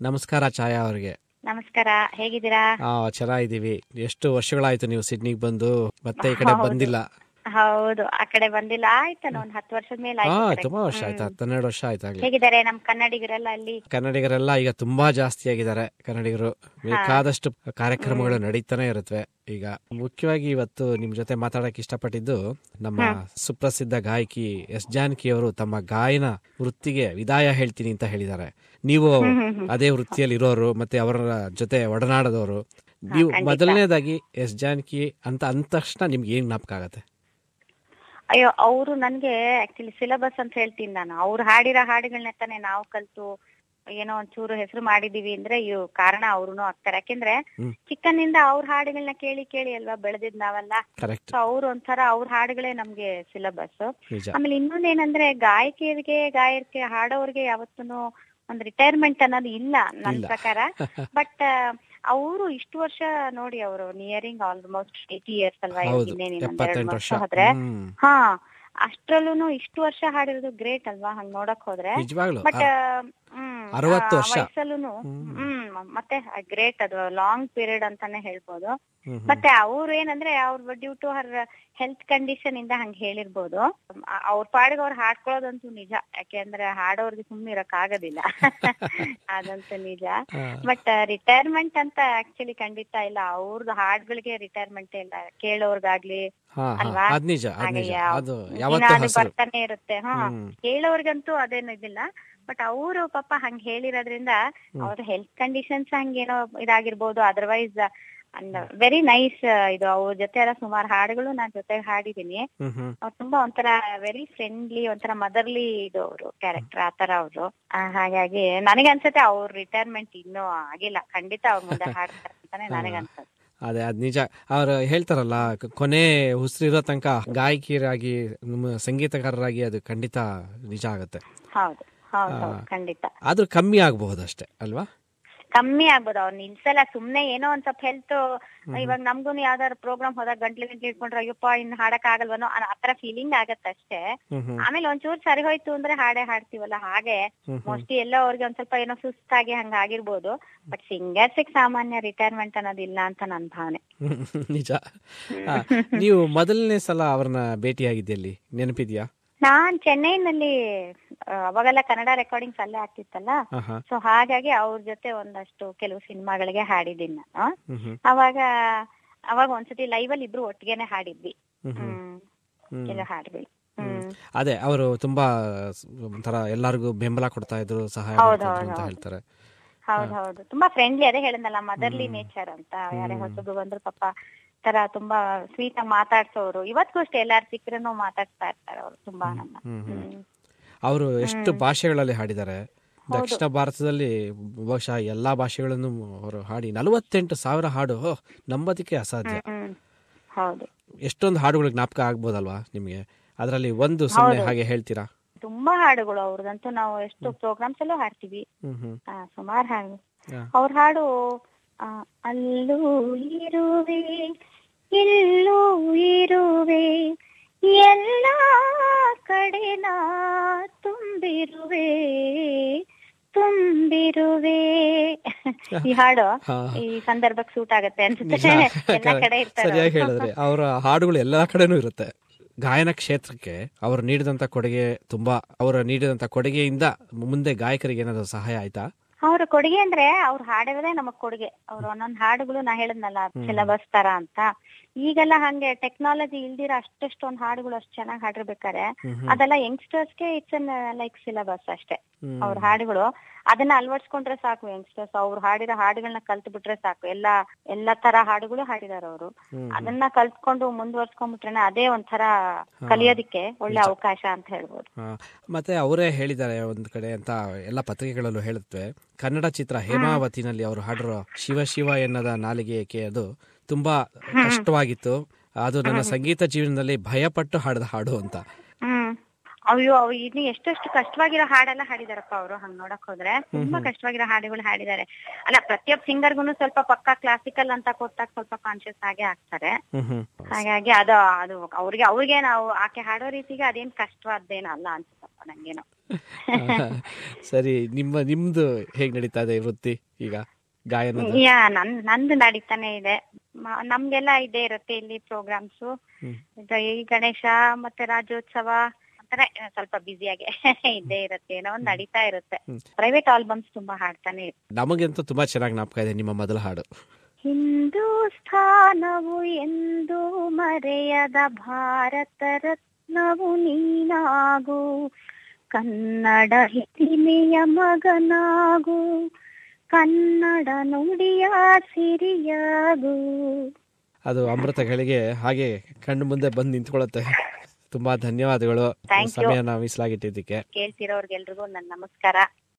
ನಮಸ್ಕಾರ ಛಾಯಾ ಅವರಿಗೆ. ನಮಸ್ಕಾರ ಹೇಗಿದ್ದೀರಾ? ಚೆನ್ನಾಗಿದ್ದೀವಿ. ಎಷ್ಟು ವರ್ಷಗಳಾಯ್ತು ನೀವು ಸಿಡ್ನಿಗೆ ಬಂದು? ಮತ್ತೆ ಈ ಕಡೆ ಬಂದಿಲ್ಲ. ಹೌದು ಆ ಕಡೆ ಬಂದಿಲ್ಲ. ಆಯ್ತಾನ ಒಂದ್ ಹತ್ತು ವರ್ಷದ ಮೇಲೆ ಹಾ. ತುಂಬಾ ವರ್ಷ. ಆಯ್ತು ಹತ್ತೆರಡು ವರ್ಷ ಆಯ್ತು ಹೇಗಿದ್ದಾರೆ ನಮ್ ಕನ್ನಡಿಗರೆಲ್ಲ ಅಲ್ಲಿ? ಕನ್ನಡಿಗರೆಲ್ಲ ಈಗ ತುಂಬಾ ಜಾಸ್ತಿ ಆಗಿದ್ದಾರೆ ಕನ್ನಡಿಗರು. ಬೇಕಾದಷ್ಟು ಕಾರ್ಯಕ್ರಮಗಳು ನಡೀತಾನೆ ಇರುತ್ತವೆ ಈಗ ಮುಖ್ಯವಾಗಿ ಇವತ್ತು ನಿಮ್ ಜೊತೆ ಮಾತಾಡಕ್ ಇಷ್ಟಪಟ್ಟಿದ್ದು ನಮ್ಮ ಸುಪ್ರಸಿದ್ಧ ಗಾಯಕಿ ಎಸ್. ಜಾನಕಿ ಅವರು ತಮ್ಮ ಗಾಯನ ವೃತ್ತಿಗೆ ವಿದಾಯ ಹೇಳ್ತೀನಿ ಅಂತ ಹೇಳಿದ್ದಾರೆ. ನೀವು ಅದೇ ವೃತ್ತಿಯಲ್ಲಿ ಇರೋರು ಮತ್ತೆ ಅವರ ಜೊತೆ ಒಡನಾಡದವರು. ನೀವು. ಮೊದಲನೇದಾಗಿ ಎಸ್. ಜಾನಕಿ ಅಂತ ಅಂದ ತಕ್ಷಣ ನಿಮ್ಗೆ ಏನ್ ಜ್ಞಾಪಕ ಆಗತ್ತೆ? ಅಯ್ಯೋ ಅವರು ನನ್ಗೆ ಆಕ್ಚುಲಿ ಸಿಲೆಬಸ್ ಅಂತ ಹೇಳ್ತೀನಿ ನಾನು. ಅವ್ರು ಹಾಡಿರೋ ಹಾಡುಗಳನ್ನ ತಾನೇ ನಾವು ಕಲ್ತು ಏನೋ ಒಂಚೂರು ಹೆಸರು ಮಾಡಿದೀವಿ ಅಂದ್ರೆ ಇವ್ ಕಾರಣ ಅವ್ರು ಆಗ್ತಾರೆ. ಯಾಕೆಂದ್ರೆ. ಚಿಕ್ಕನಿಂದ ಅವ್ರ ಹಾಡುಗಳನ್ನ ಕೇಳಿ ಕೇಳಿ ಅಲ್ವಾ ಬೆಳೆದಿದ್ ನಾವೆಲ್ಲ? ಸೊ ಅವ್ರು ಒಂಥರ ಅವ್ರ ಹಾಡುಗಳೇ ನಮ್ಗೆ ಸಿಲೆಬಸ್ ಆಮೇಲೆ ಇನ್ನೊಂದೇನಂದ್ರೆ ಗಾಯಕಿಯರಿಗೆ ಗಾಯಕಿ ಹಾಡೋರ್ಗೆ ಯಾವತ್ತೂ ಒಂದ್ ರಿಟೈರ್ಮೆಂಟ್ ಅನ್ನೋದು ಇಲ್ಲ ನನ್ ಪ್ರಕಾರ. ಬಟ್ ಅವರು ಇಷ್ಟು ವರ್ಷ ನೋಡಿ ಅವರು ನಿಯರಿಂಗ್ ಆಲ್ಮೋಸ್ಟ್ ಏಟಿ ಇಯರ್ಸ್ ಅಲ್ವಾ ವರ್ಷ. ಹೋದ್ರೆ ಹಾ ಅಷ್ಟ್ರಲ್ಲೂ ಇಷ್ಟು ವರ್ಷ ಹಾಡಿರೋದು ಗ್ರೇಟ್ ಅಲ್ವಾ? ಹಂಗ್ ನೋಡಕ್ ಹೋದ್ರೆ. ಬಟ್ ಆ, ಅರವತ್ತು ವರ್ಷ. ಹ್ಮ್. ಮತ್ತೆ ಗ್ರೇಟ್ ಅದು ಲಾಂಗ್ ಪೀರಿಯಡ್ ಅಂತಾನೆ ಹೇಳ್ಬೋದು. ಮತ್ತೆ ಅವ್ರು ಏನಂದ್ರೆ ಅವ್ರ due to her health condition ಇಂದ ಹಂಗ ಹೇಳಿರ್ಬೋದು. ಅವ್ರ ಪಾಡಿಗೆ ಅವ್ರು ಹಾಡ್ಕೊಳ್ಳೋದಂತೂ ನಿಜ. ಯಾಕೆಂದ್ರೆ ಹಾಡೋರ್ಗೆ ಸುಮ್ಮನೆ ಇರಕ್ ಆಗೋದಿಲ್ಲ ಅದಂತೂ ನಿಜ. ಬಟ್ ರಿಟೈರ್ಮೆಂಟ್ ಅಂತ ಆಕ್ಚುಲಿ ಖಂಡಿತ ಇಲ್ಲ. ಅವ್ರದ್ದು ಹಾಡ್ಗಳಿಗೆ ರಿಟೈರ್ಮೆಂಟ್ ಇಲ್ಲ. ಕೇಳೋರ್ಗಾಗ್ಲಿ ಅಲ್ವಾ? ಬರ್ತಾನೆ ಇರುತ್ತೆ. ಹಾ. ಕೇಳೋರ್ಗಂತೂ ಅದೇನು ಇದಿಲ್ಲ. ಬಟ್ ಅವರು ಪಾಪ ಹಂಗ್ ಹೇಳಿರೋದ್ರಿಂದ ಅವ್ರ ಹೆಲ್ತ್ ಕಂಡೀಷನ್ಸ್ ಹಂಗೇನೋ ಇದಾಗಿರ್ಬೋದು. ಅದರ್ವೈಸ್ ವೆರಿ ನೈಸ್ ಇದು. ಅವ್ರ ಜೊತೆ ಎಲ್ಲ ಸುಮಾರು ಹಾಡುಗಳು ನಾನ್ ಜೊತೆಗೆ ಹಾಡಿದೀನಿ. ಅವ್ರು ತುಂಬಾ ಒಂಥರ ವೆರಿ ಫ್ರೆಂಡ್ಲಿ ಒಂಥರ ಮದರ್ಲಿ ಇದು ಅವರು ಕ್ಯಾರೆಕ್ಟರ್ ಆತರ ಅವರು. ಹಾಗಾಗಿ ನನಗೆ ಅನ್ಸುತ್ತೆ ಅವ್ರ ರಿಟೈರ್ಮೆಂಟ್ ಇನ್ನು ಆಗಿಲ್ಲ. ಖಂಡಿತ ಅವ್ರ ಮುಂದೆ ಹಾಡ್ತಾರೆ ಅಂತಾನೆ ನನಗೆ ಅನ್ಸುತ್ತೆ ಅದೇ ಅದ್ ನಿಜ. ಅವ್ರು ಹೇಳ್ತಾರಲ್ಲ ಕೊನೆ ಉಸಿರಿರೋ ತನಕ ಗಾಯಕಿಯರಾಗಿ ಸಂಗೀತಗಾರರಾಗಿ ಅದು ಖಂಡಿತ ನಿಜ ಆಗತ್ತೆ. ಹೌದು. ಖಂಡಿತ. ಆದ್ರೂ ಕಮ್ಮಿ ಆಗಬಹುದಷ್ಟೇ ಅಲ್ವಾ? ಕಮ್ಮಿ ಆಗ್ಬೋದು ಅವ್ರು. ನಿಲ್ಸಲ್ಲ ಸುಮ್ನೆ ಏನೋ ಒಂದ್ ಸ್ವಲ್ಪ ಹೆಲ್ತ್ ಇವಾಗ ನಮ್ಗೂ ಯಾವ್ದಾದ್ರು ಪ್ರೋಗ್ರಾಮ್ ಹೋದಾಗ ಗಂಟ್ಲು ಗಂಟ್ಲು ಇಟ್ಕೊಂಡ್ರೆ ಅಯ್ಯಪ್ಪ ಇನ್ ಹಾಡಕ್ ಆಗಲ್ವನೋ? ಆ ತರ ಫೀಲಿಂಗ್ ಆಗತ್ತೆ ಅಷ್ಟೇ. ಆಮೇಲೆ ಒಂಚೂರ್ ಸರಿ ಹೋಯ್ತು ಅಂದ್ರೆ ಹಾಡೇ ಹಾಡ್ತೀವಲ್ಲ ಹಾಗೆ. ಮೋಸ್ಟ್ಲಿ ಎಲ್ಲ ಅವ್ರಿಗೆ ಒಂದ್ ಸ್ವಲ್ಪ ಏನೋ ಸುಸ್ತಾಗಿ ಹಂಗ ಆಗಿರ್ಬೋದು. ಬಟ್ ಸಿಂಗರ್ಸ್ ಸಾಮಾನ್ಯ ರಿಟೈರ್ಮೆಂಟ್ ಅನ್ನೋದಿಲ್ಲ ಅಂತ ನನ್ ಭಾವನೆ. ನಿಜ. ನೀವು ಮೊದಲನೇ ಸಲ ಅವ್ರನ್ನ ಭೇಟಿಯಾಗಿದ್ದಲ್ಲಿ ನೆನಪಿದ್ಯಾ? ನಾನ್ ಚೆನ್ನೈನಲ್ಲಿ ಅವಾಗೆಲ್ಲ ಕನ್ನಡ ರೆಕಾರ್ಡಿಂಗ್ಸ್ ಅಲ್ಲೇ ಆಗ್ತಿತ್ತಲ್ಲ? ಸೊ ಹಾಗಾಗಿ ಅವ್ರ ಜೊತೆ ಒಂದಷ್ಟು ಕೆಲವು ಸಿನಿಮಾಗಳಿಗೆ ಹಾಡಿದ್ದೀನಿ ನಾನು. ಅವಾಗ ಅವಾಗ ಒಂದ್ಸತಿ ಲೈವ್ ಅಲ್ಲಿ ಇಬ್ರು ಒಟ್ಟಿಗೆನೆ ಹಾಡಿದ್ವಿ. ಹ್ಮ್ ಹ್ಮ್. ಅದೇ ಅವರು ತುಂಬಾ ಒಂಥರ ಎಲ್ಲರಿಗೂ ಬೆಂಬಲ ಕೊಡ್ತಾ ಇದ್ರು ಸಹಾಯ ಅಂತ ಹೇಳ್ತಾರೆ. ಹೌದು ಹೌದು. ತುಂಬಾ ಫ್ರೆಂಡ್ಲಿ ಅದೇ ಹೇಳಿದ್ನಲ್ಲ ಮದರ್ಲಿ ನೇಚರ್ ಅಂತ. ಯಾರೇ ಹೊಸಬ್ರು ಬಂದ್ರು ಪಾಪ ತರ ತುಂಬಾ ಸ್ವೀಟ್ ಆಗಿ ಮಾತಾಡ್ಸೋರು ಇವತ್ತಿಗೂ ಅಷ್ಟೇ ಎಲ್ಲಾರು ಸಿಕ್ಕರೂ ಮಾತಾಡ್ತಾ ಇರ್ತಾರೆ ಅವ್ರು ತುಂಬಾ ನಮ್ಮ. ಅವರು ಎಷ್ಟು ಭಾಷೆಗಳಲ್ಲಿ ಹಾಡಿದ್ದಾರೆ. ದಕ್ಷಿಣ ಭಾರತದಲ್ಲಿ ಬಹುಶಃ ಎಲ್ಲಾ ಭಾಷೆಗಳನ್ನು ಅವರು ಹಾಡಿ ನಲವತ್ತೆಂಟು ಸಾವಿರ ಹಾಡು ನಂಬೋದಕ್ಕೆ ಅಸಾಧ್ಯ. ಎಷ್ಟೊಂದು ಹಾಡುಗಳು ಜ್ಞಾಪಕ ಆಗ್ಬೋದಲ್ವಾ ನಿಮಗೆ? ಅದರಲ್ಲಿ ಒಂದು ಸುಮ್ಮನೆ ಹಾಗೆ ಹೇಳ್ತೀರಾ? ತುಂಬಾ ಹಾಡುಗಳು ಅವ್ರದಂತೂ ನಾವು ಎಷ್ಟು ಪ್ರೋಗ್ರಾಮ್ಸ್ ಅಲ್ಲೂ ಹಾಡ್ತೀವಿ. ಸುಮಾರು ಹಾಡು. ಅವ್ರ ಹಾಡು ಅಲ್ಲೂ ಇರುವೆ ಇಲ್ಲೂ ಇರುವೆ ಎಲ್ಲ ಕಡೆ ನಾ ತುಂಬಿರುವೆ ತುಂಬಿರುವೆ. ಈ ಹಾಡು ಈ ಸಂದರ್ಭಕ್ಕೆ ಸೂಟ್ ಆಗತ್ತೆ ಅನ್ಸುತ್ತೆ. ಕಡೆ ಸರಿಯಾಗಿ. ಹೇಳಿದ್ರೆ ಅವರ ಹಾಡುಗಳು ಎಲ್ಲಾ ಕಡೆನೂ ಇರುತ್ತೆ. ಗಾಯನ ಕ್ಷೇತ್ರಕ್ಕೆ ಅವರು ನೀಡಿದಂತ ಕೊಡುಗೆ ತುಂಬಾ ಅವರು ನೀಡಿದಂತ ಕೊಡುಗೆಯಿಂದ ಮುಂದೆ ಗಾಯಕರಿಗೆ ಏನಾದ್ರು ಸಹಾಯ ಆಯ್ತಾ? ಅವ್ರ ಕೊಡುಗೆ ಅಂದ್ರೆ ಅವ್ರ ಹಾಡಿರೋದೇ ನಮಗ್ ಕೊಡುಗೆ. ಅವ್ರು ಒಂದೊಂದ್ ಹಾಡುಗಳು ನಾ ಹೇಳದ್ನಲ್ಲ ಸಿಲೆಬಸ್ ತರ ಅಂತ. ಈಗೆಲ್ಲ ಹಂಗೆ ಟೆಕ್ನಾಲಜಿ ಇಲ್ದಿರ ಅಷ್ಟೆಷ್ಟೊಂದು ಹಾಡುಗಳು ಅಷ್ಟು ಚೆನ್ನಾಗಿ ಹಾಡಿರ್ಬೇಕಾರೆ ಅದೆಲ್ಲ ಯಂಗ್ಸ್ಟರ್ಸ್ಗೆ ಇಟ್ಸ್ ಅನ್ ಲೈಕ್ ಸಿಲೆಬಸ್ ಅಷ್ಟೇ. ಅವ್ರ ಹಾಡುಗಳು ಅದನ್ನ ಅಳವಡಿಸ್ಕೊಂಡ್ರೆ ಸಾಕು ಯಂಗ್ಸ್ಟರ್ಸ್ ಅವ್ರು ಹಾಡಿರೋ ಹಾಡುಗಳನ್ನ ಕಲ್ತ್ ಬಿಟ್ರೆ ಸಾಕು. ಎಲ್ಲಾ ಎಲ್ಲಾ ತರ ಹಾಡುಗಳು ಹಾಡಿದಾರ ಅವರು. ಅದನ್ನ ಕಲ್ತ್ಕೊಂಡು ಮುಂದುವರ್ಸ್ಕೊಂಡ್ಬಿಟ್ರೆ ಅದೇ ಒಂಥರ ಕಲಿಯೋದಿಕ್ಕೆ ಒಳ್ಳೆ ಅವಕಾಶ ಅಂತ ಹೇಳ್ಬೋದು. ಮತ್ತೆ ಅವರೇ ಹೇಳಿದ್ದಾರೆ ಒಂದ್ ಕಡೆ ಅಂತ ಎಲ್ಲ ಪತ್ರಿಕೆಗಳಲ್ಲೂ ಹೇಳುತ್ತೆ ಕನ್ನಡ ಚಿತ್ರ ಹೇಮಾವತಿನಲ್ಲಿ ಅವರು ಹಾಡಿರೋ ಶಿವ ಶಿವ ಎನ್ನದ ನಾಲಿಗೆ ಏಕೆ ಅದು. ತುಂಬಾ ಕಷ್ಟವಾಗಿತ್ತು. ಅದು ನನ್ನ ಸಂಗೀತ ಜೀವನದಲ್ಲಿ ಭಯಪಟ್ಟು ಹಾಡಿದ ಹಾಡು ಅಂತ. ಅಯ್ಯೋ ಅವ್ ಇನ್ನು ಎಷ್ಟೆಷ್ಟು ಕಷ್ಟವಾಗಿರೋ ಹಾಡೆಲ್ಲ ಹಾಡಿದಾರಪ್ಪ ಅವರು ಹಂಗ್ ನೋಡಕ್ ಹೋದ್ರೆ. ತುಂಬಾ ಕಷ್ಟವಾಗಿರೋ ಹಾಡುಗಳು ಹಾಡಿದ್ದಾರೆ ಅಲ್ಲ ಪ್ರತಿಯೊಬ್ಬ ಸಿಂಗರ್ಗುನು ಸ್ವಲ್ಪ ಪಕ್ಕಾ ಕ್ಲಾಸಿಕಲ್ ಅಂತ ಕೊಟ್ಟಾಗ ಸ್ವಲ್ಪ ಕಾನ್ಶಿಯಸ್ ಆಗಿ ಆಗ್ತಾರೆ ಹಾಗಾಗಿ ಅದು ಅದು ಅವ್ರಿಗೆ ಅವ್ರಿಗೆ ನಾವು ಆಕೆ ಹಾಡೋ ರೀತಿಗೆ ಅದೇನ್ ಕಷ್ಟವಾದ್ದೇನಲ್ಲ ಅನ್ಸುತ್ತಪ್ಪ ನಂಗೇನೋ. ಸರಿ ನಿಮ್ಮ ನಿಮ್ದು ಹೇಗ್ ನಡೀತಾ ಇದೆ ವೃತ್ತಿ ಈಗ ಗಾಯನ ನಂದು ನಡೀತಾನೆ ಇದೆ. ನಮ್ಗೆಲ್ಲ ಇದೇ ಇರುತ್ತೆ ಇಲ್ಲಿ ಪ್ರೋಗ್ರಾಮ್ಸ್. ಈ ಗಣೇಶ ಮತ್ತೆ ರಾಜ್ಯೋತ್ಸವ ಸ್ವಲ್ಪ ಬ್ಯುಸಿಯಾಗೆ ಇದ್ದೇ ಇರುತ್ತೆ. ಏನೋ ಒಂದು ನಡೀತಾ ಇರುತ್ತೆ. ಪ್ರೈವೇಟ್ ಆಲ್ಬಮ್ಸ್ ತುಂಬಾ ಹಾಡ್ತಾನೆ ನಮಗಂತೂ ತುಂಬಾ ಚೆನ್ನಾಗಿ ಜ್ಞಾಪಕ ಇದೆ ನಿಮ್ಮ ಮೊದಲ ಹಾಡು. ಹಿಂದೂಸ್ಥಾನವು ಎಂದು ಮರೆಯದ ಭಾರತ ರತ್ನವು ನೀನಾಗು. ಕನ್ನಡ ಹಿರಿಮೆಯ ಮಗನಾಗು. ಕನ್ನಡ ನುಡಿಯ ಸಿರಿಯಾಗು. ಅದು ಅಮೃತಗಳಿಗೆ ಹಾಗೆ ಕಣ್ಣು ಮುಂದೆ ಬಂದು ನಿಂತ್ಕೊಳ್ಳುತ್ತೆ. ತುಂಬಾ ಧನ್ಯವಾದಗಳು. ಸಮಯನ ಮೀಸಲಾಗಿಟ್ಟಿದ್ದಕ್ಕೆ. ಕೇಳ್ತಿರೋರ್ಗೆಲ್ರಿಗೂ ನನ್ನ ನಮಸ್ಕಾರ.